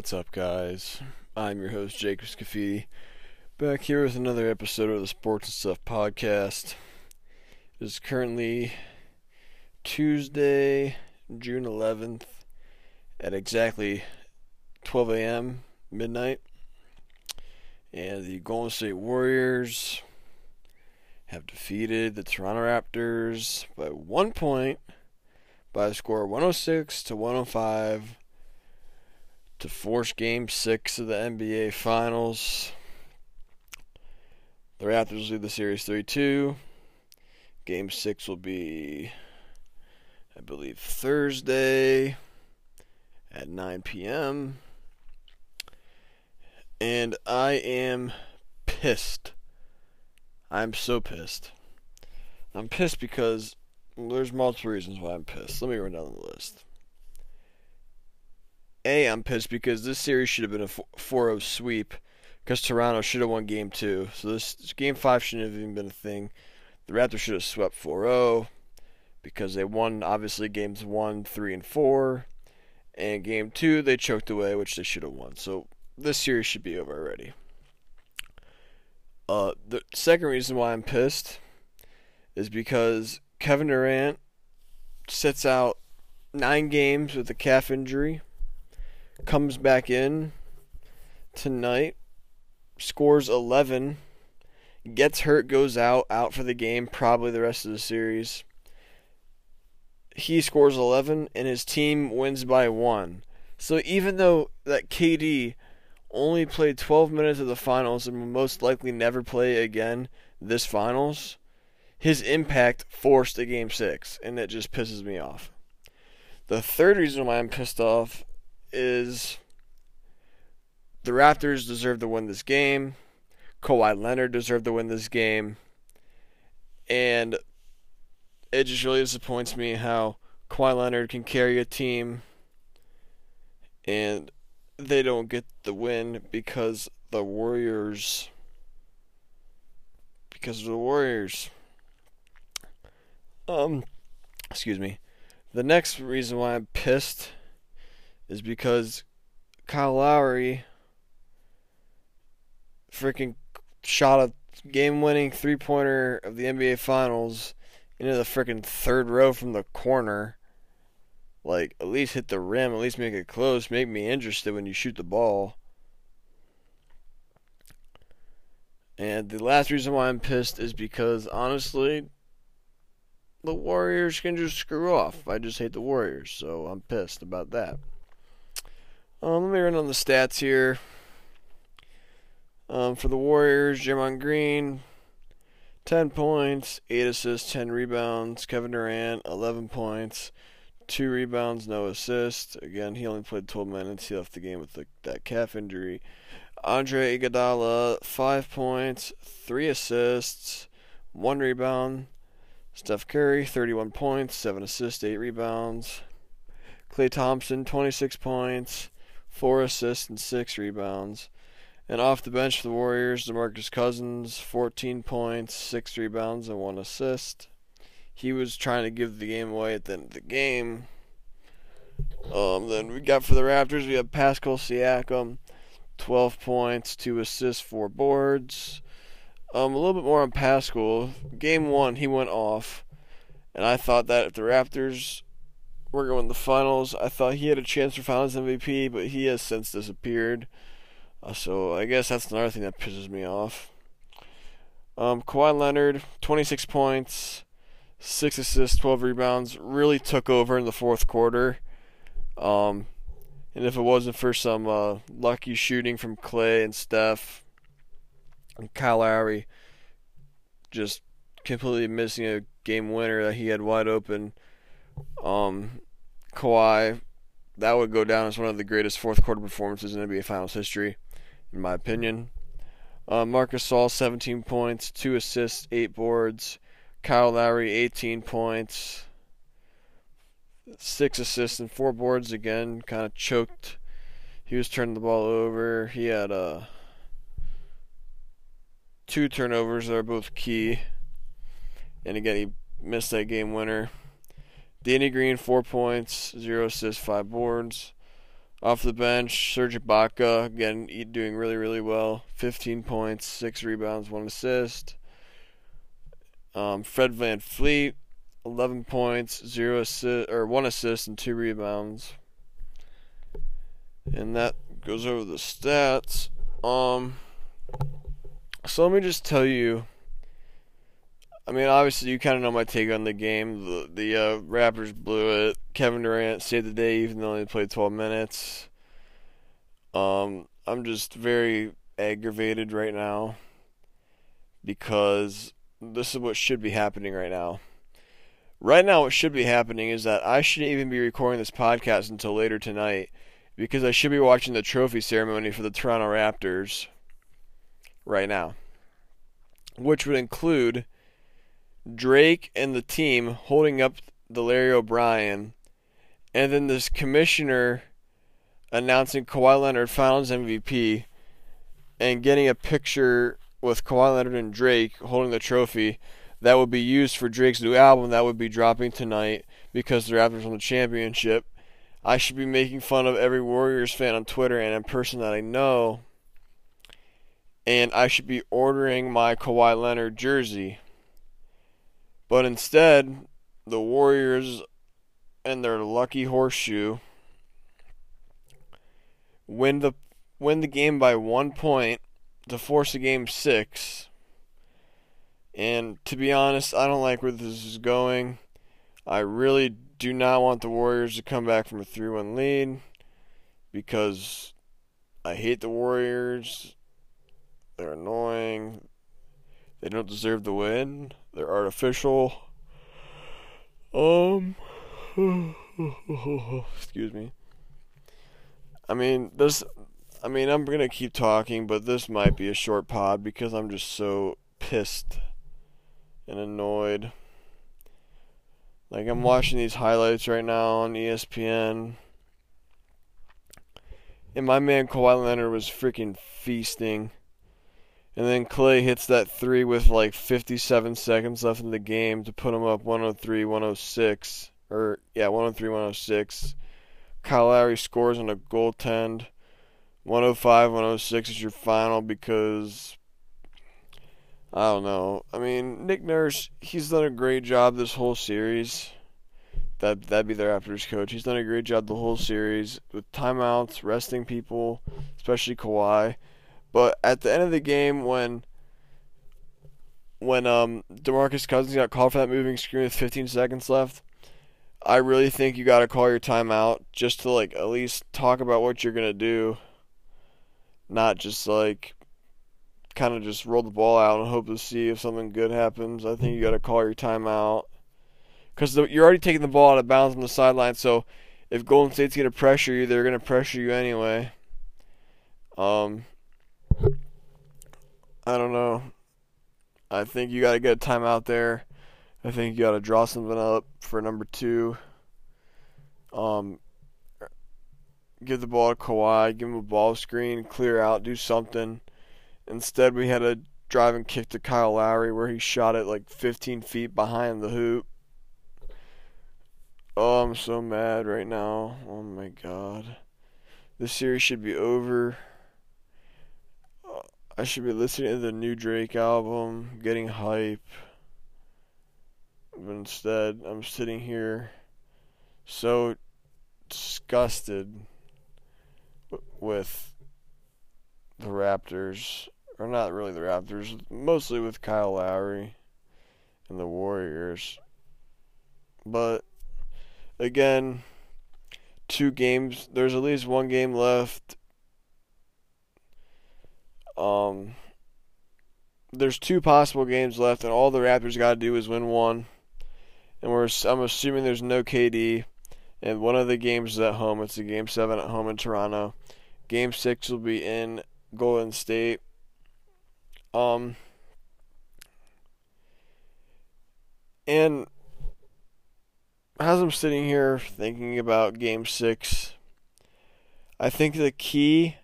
What's up, guys? I'm your host, Jacob Scafidi, back here with another episode of the Sports and Stuff podcast. It is currently Tuesday, June 11th, at exactly 12 a.m., midnight, and the Golden State Warriors have defeated the Toronto Raptors by one point by a score of 106 to 105 to force game six of the NBA Finals. The Raptors lead the series 3 2. Game six will be, I believe, Thursday at 9 p.m. And I am pissed. I'm so pissed. I'm pissed because there's multiple reasons why I'm pissed. Let me run down the list. A, I'm pissed because this series should have been a 4 0 sweep because Toronto should have won game two. So this, game five shouldn't have even been a thing. The Raptors should have swept 4 0 because they won, obviously, games one, three, and four. And game two, they choked away, which they should have won. So this series should be over already. Uh, the second reason why I'm pissed is because Kevin Durant sits out nine games with a calf injury, comes back in tonight, scores 11, gets hurt, goes out, out for the game, probably the rest of the series. He scores 11, and his team wins by one. So even though that KD only played 12 minutes of the finals and will most likely never play again this finals, his impact forced a game six, and it just pisses me off. The third reason why I'm pissed off is the Raptors deserve to win this game. Kawhi Leonard deserved to win this game. And it just really disappoints me how Kawhi Leonard can carry a team and they don't get the win because the Warriors because of the Warriors. Um excuse me. The next reason why I'm pissed is because Kyle Lowry freaking shot a game winning three pointer of the NBA Finals into the freaking third row from the corner like at least hit the rim, at least make it close, make me interested when you shoot the ball. And the last reason why I'm pissed is because honestly, the Warriors can just screw off. I just hate the Warriors, so I'm pissed about that. Um, let me run on the stats here. Um, for the Warriors, Draymond Green, 10 points, 8 assists, 10 rebounds. Kevin Durant, 11 points, two rebounds, no assists. Again, he only played 12 minutes. He left the game with the, that calf injury. Andre Iguodala, five points, three assists, one rebound. Steph Curry, 31 points, seven assists, eight rebounds. Klay Thompson, 26 points, four assists, and six rebounds. And off the bench for the Warriors, DeMarcus Cousins, 14 points, six rebounds, and one assist he was trying to give the game away at the end of the game. Um, then we got for the Raptors, we have Pascal Siakam, 12 points, 2 assists, 4 boards. Um, a little bit more on Pascal. Game 1, he went off. And I thought that if the Raptors were going to the finals, I thought he had a chance for finals MVP, but he has since disappeared. Uh, so I guess that's another thing that pisses me off. Um, Kawhi Leonard, 26 points, six assists, 12 rebounds, really took over in the fourth quarter. Um, and if it wasn't for some uh, lucky shooting from Klay and Steph and Kyle Lowry, just completely missing a game winner that he had wide open, um, Kawhi, that would go down as one of the greatest fourth quarter performances in NBA Finals history, in my opinion. Uh, Marc Gasol, 17 points, 2 assists, 8 boards. Kyle Lowry, 18 points, six assists and four boards again. Kind of choked. He was turning the ball over. He had uh, two turnovers that are both key. And again, he missed that game winner. Danny Green, four points, zero assists, five boards. Off the bench, Serge Ibaka, again, doing really, really well. 15 points, 6 rebounds, 1 assist. Um, Fred VanVleet, 11 points, 0 assist, or 1 assist, and 2 rebounds. And that goes over the stats. Um, so let me just tell you. I mean, obviously, you kind of know my take on the game. The the uh, Raptors blew it. Kevin Durant saved the day, even though he played 12 minutes. Um, I'm just very aggravated right now because this is what should be happening right now. Right now, what should be happening is that I shouldn't even be recording this podcast until later tonight because I should be watching the trophy ceremony for the Toronto Raptors right now, which would include Drake and the team holding up the Larry O'Brien, and then this commissioner announcing Kawhi Leonard Finals MVP and getting a picture with Kawhi Leonard and Drake holding the trophy that would be used for Drake's new album that would be dropping tonight because the Raptors won the championship. I should be making fun of every Warriors fan on Twitter and a person that I know. And I should be ordering my Kawhi Leonard jersey. But instead, the Warriors and their lucky horseshoe win the win the game by one point to force a game six. And to be honest, I don't like where this is going. I really do not want the Warriors to come back from a 3 1 lead because I hate the Warriors. They're annoying. They don't deserve the win. They're artificial. Um. excuse me. I mean, this. I mean, I'm gonna keep talking, but this might be a short pod because I'm just so pissed and annoyed. Like I'm watching these highlights right now on ESPN. And my man Kawhi Leonard was freaking feasting. And then Klay hits that three with like 57 seconds left in the game to put him up 103 106. Or, yeah, 103 106. Kyle Lowry scores on a goaltend. 105 106 is your final because I don't know. I mean, Nick Nurse, he's done a great job this whole series. That that'd be their Raptors coach. He's done a great job the whole series with timeouts, resting people, especially Kawhi. But at the end of the game, when when um Demarcus Cousins got called for that moving screen with 15 seconds left, I really think you got to call your timeout just to like at least talk about what you're gonna do, not just like kind of just roll the ball out and hope to see if something good happens. I think you got to call your timeout because you're already taking the ball out of bounds on the sideline. So if Golden State's to pressure you, they're to pressure you anyway. Um, I don't know. I think you got to get a timeout there. I think you got to draw something up for number two. Um, give the ball to Kawhi, give him a ball screen, clear out, do something. Instead, we had a driving kick to Kyle Lowry where he shot it like 15 feet behind the hoop. Oh, I'm so mad right now. Oh my god. This series should be over. I should be listening to the new Drake album, getting hype. But instead, I'm sitting here so disgusted with the Raptors or not really the Raptors, mostly with Kyle Lowry and the Warriors. But again, two games. There's at least one game left. Um, there's two possible games left, and all the Raptors got to do is win one. And we're I'm assuming there's no KD, and one of the games is at home. It's a game seven at home in Toronto. Game six will be in Golden State. Um, and as I'm sitting here thinking about Game Six, I think the key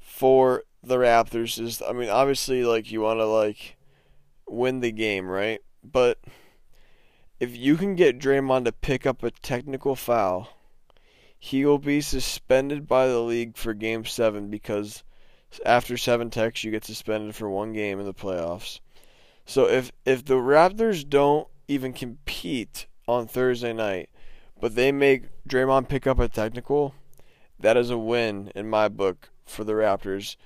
for the Raptors is, I mean, obviously, like you want to like win the game, right? But if you can get Draymond to pick up a technical foul, he will be suspended by the league for game seven because after seven techs you get suspended for one game in the playoffs. So if if the Raptors don't even compete on Thursday night, but they make Draymond pick up a technical, that is a win in my book for the Raptors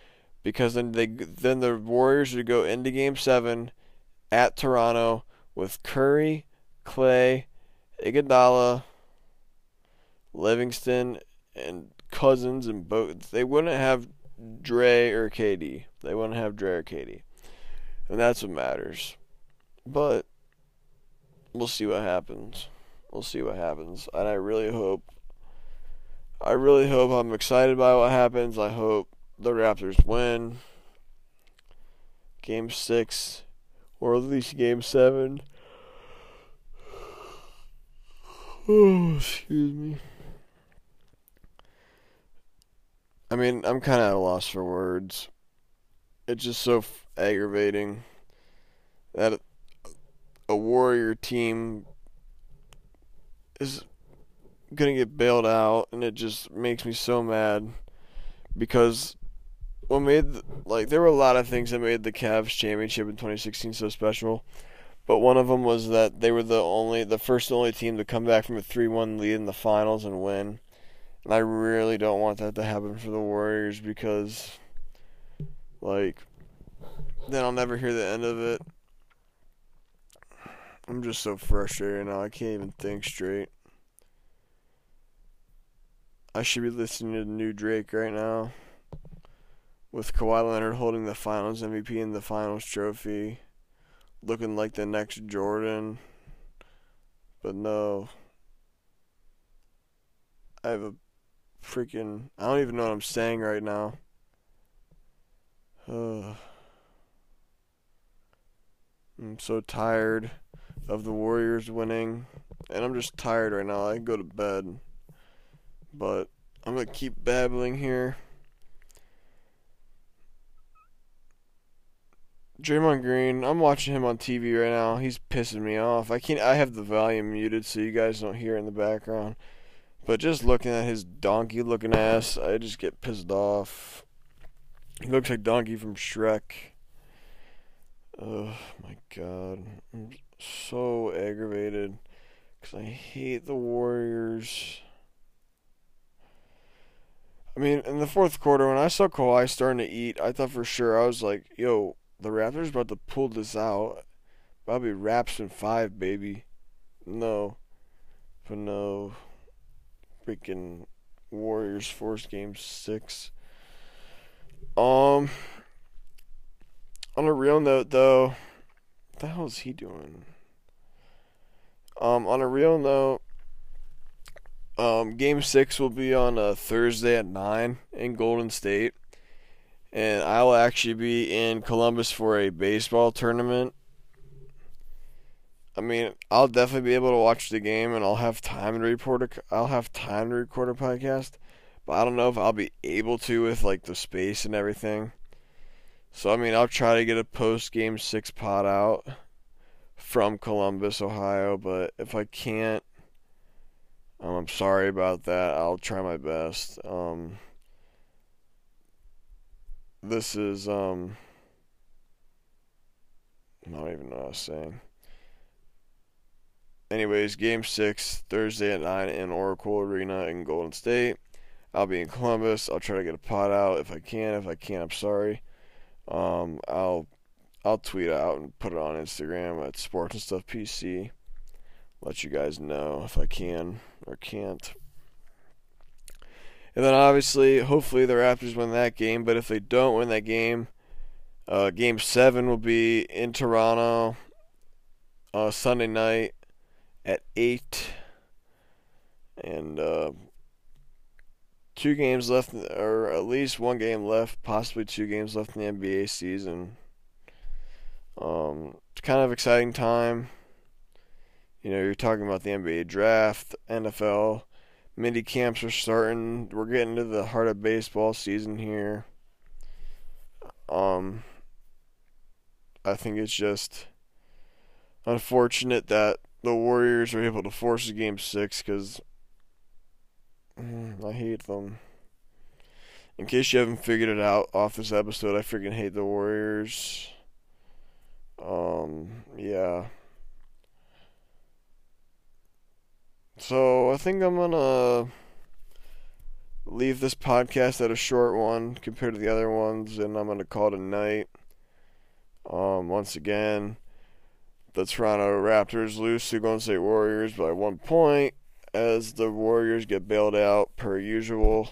because then they then the Warriors would go into game 7 at Toronto with Curry, Klay, Iguodala, Livingston and Cousins and both they wouldn't have Dre or KD. They wouldn't have Dre or KD. And that's what matters. But we'll see what happens. We'll see what happens. And I really hope I really hope I'm excited by what happens. I hope the Raptors win game 6 or at least game 7. Oh, excuse me. I mean, I'm kind of at a loss for words. It's just so f- aggravating that a Warrior team is going to get bailed out, and it just makes me so mad because what made like there were a lot of things that made the Cavs championship in 2016 so special, but one of them was that they were the only the first only team to come back from a 3-1 lead in the finals and win. And I really don't want that to happen for the Warriors because like then I'll never hear the end of it. I'm just so frustrated now. I can't even think straight. I should be listening to new Drake right now. With Kawhi Leonard holding the finals MVP and the finals trophy. Looking like the next Jordan. But no. I have a freaking. I don't even know what I'm saying right now. Uh, I'm so tired of the Warriors winning. And I'm just tired right now. I can go to bed. But I'm to keep babbling here. Draymond Green, I'm watching him on TV right now. He's pissing me off. I can't I have the volume muted so you guys don't hear in the background. But just looking at his donkey looking ass, I just get pissed off. He looks like Donkey from Shrek. Oh my god. I'm so aggravated because I hate the Warriors. I mean, in the fourth quarter, when I saw Kawhi starting to eat, I thought for sure, I was like, yo, the Raptors about to pull this out. Probably Raps in five, baby. No. But no. Freaking Warriors force game six. Um, on a real note, though, what the hell is he doing? Um, on a real note, um, game six will be on a Thursday at nine in Golden State, and I will actually be in Columbus for a baseball tournament. I mean, I'll definitely be able to watch the game, and I'll have time to report. A, I'll have time to record a podcast, but I don't know if I'll be able to with like the space and everything. So I mean, I'll try to get a post game six pot out from Columbus, Ohio. But if I can't, um, I'm sorry about that. I'll try my best. Um, this is um, I don't even know what I was saying. Anyways, game six Thursday at nine in Oracle Arena in Golden State. I'll be in Columbus. I'll try to get a pot out if I can. If I can't, I'm sorry. Um, I'll I'll tweet out and put it on Instagram at Sports and Stuff PC. Let you guys know if I can or can't. And then obviously, hopefully the Raptors win that game. But if they don't win that game, uh, Game Seven will be in Toronto uh, Sunday night at eight, and uh, two games left, or at least one game left, possibly two games left in the NBA season. Um, it's kind of exciting time. You know, you're talking about the NBA draft, NFL, mini camps are starting. We're getting to the heart of baseball season here. Um, I think it's just unfortunate that the Warriors are able to force a game six because Mm, I hate them. In case you haven't figured it out off this episode, I freaking hate the Warriors. Um, yeah. So I think I'm gonna leave this podcast at a short one compared to the other ones, and I'm gonna call it a night. Um, once again, the Toronto Raptors lose to Golden State Warriors by one point as the Warriors get bailed out per usual.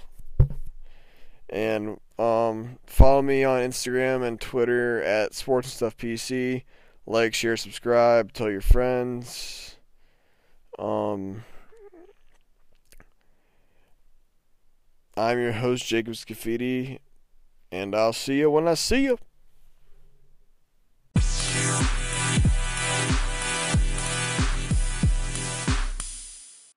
And um, follow me on Instagram and Twitter at Sports and Stuff PC. Like, share, subscribe, tell your friends. Um, I'm your host, Jacob Scafidi, and I'll see you when I see you.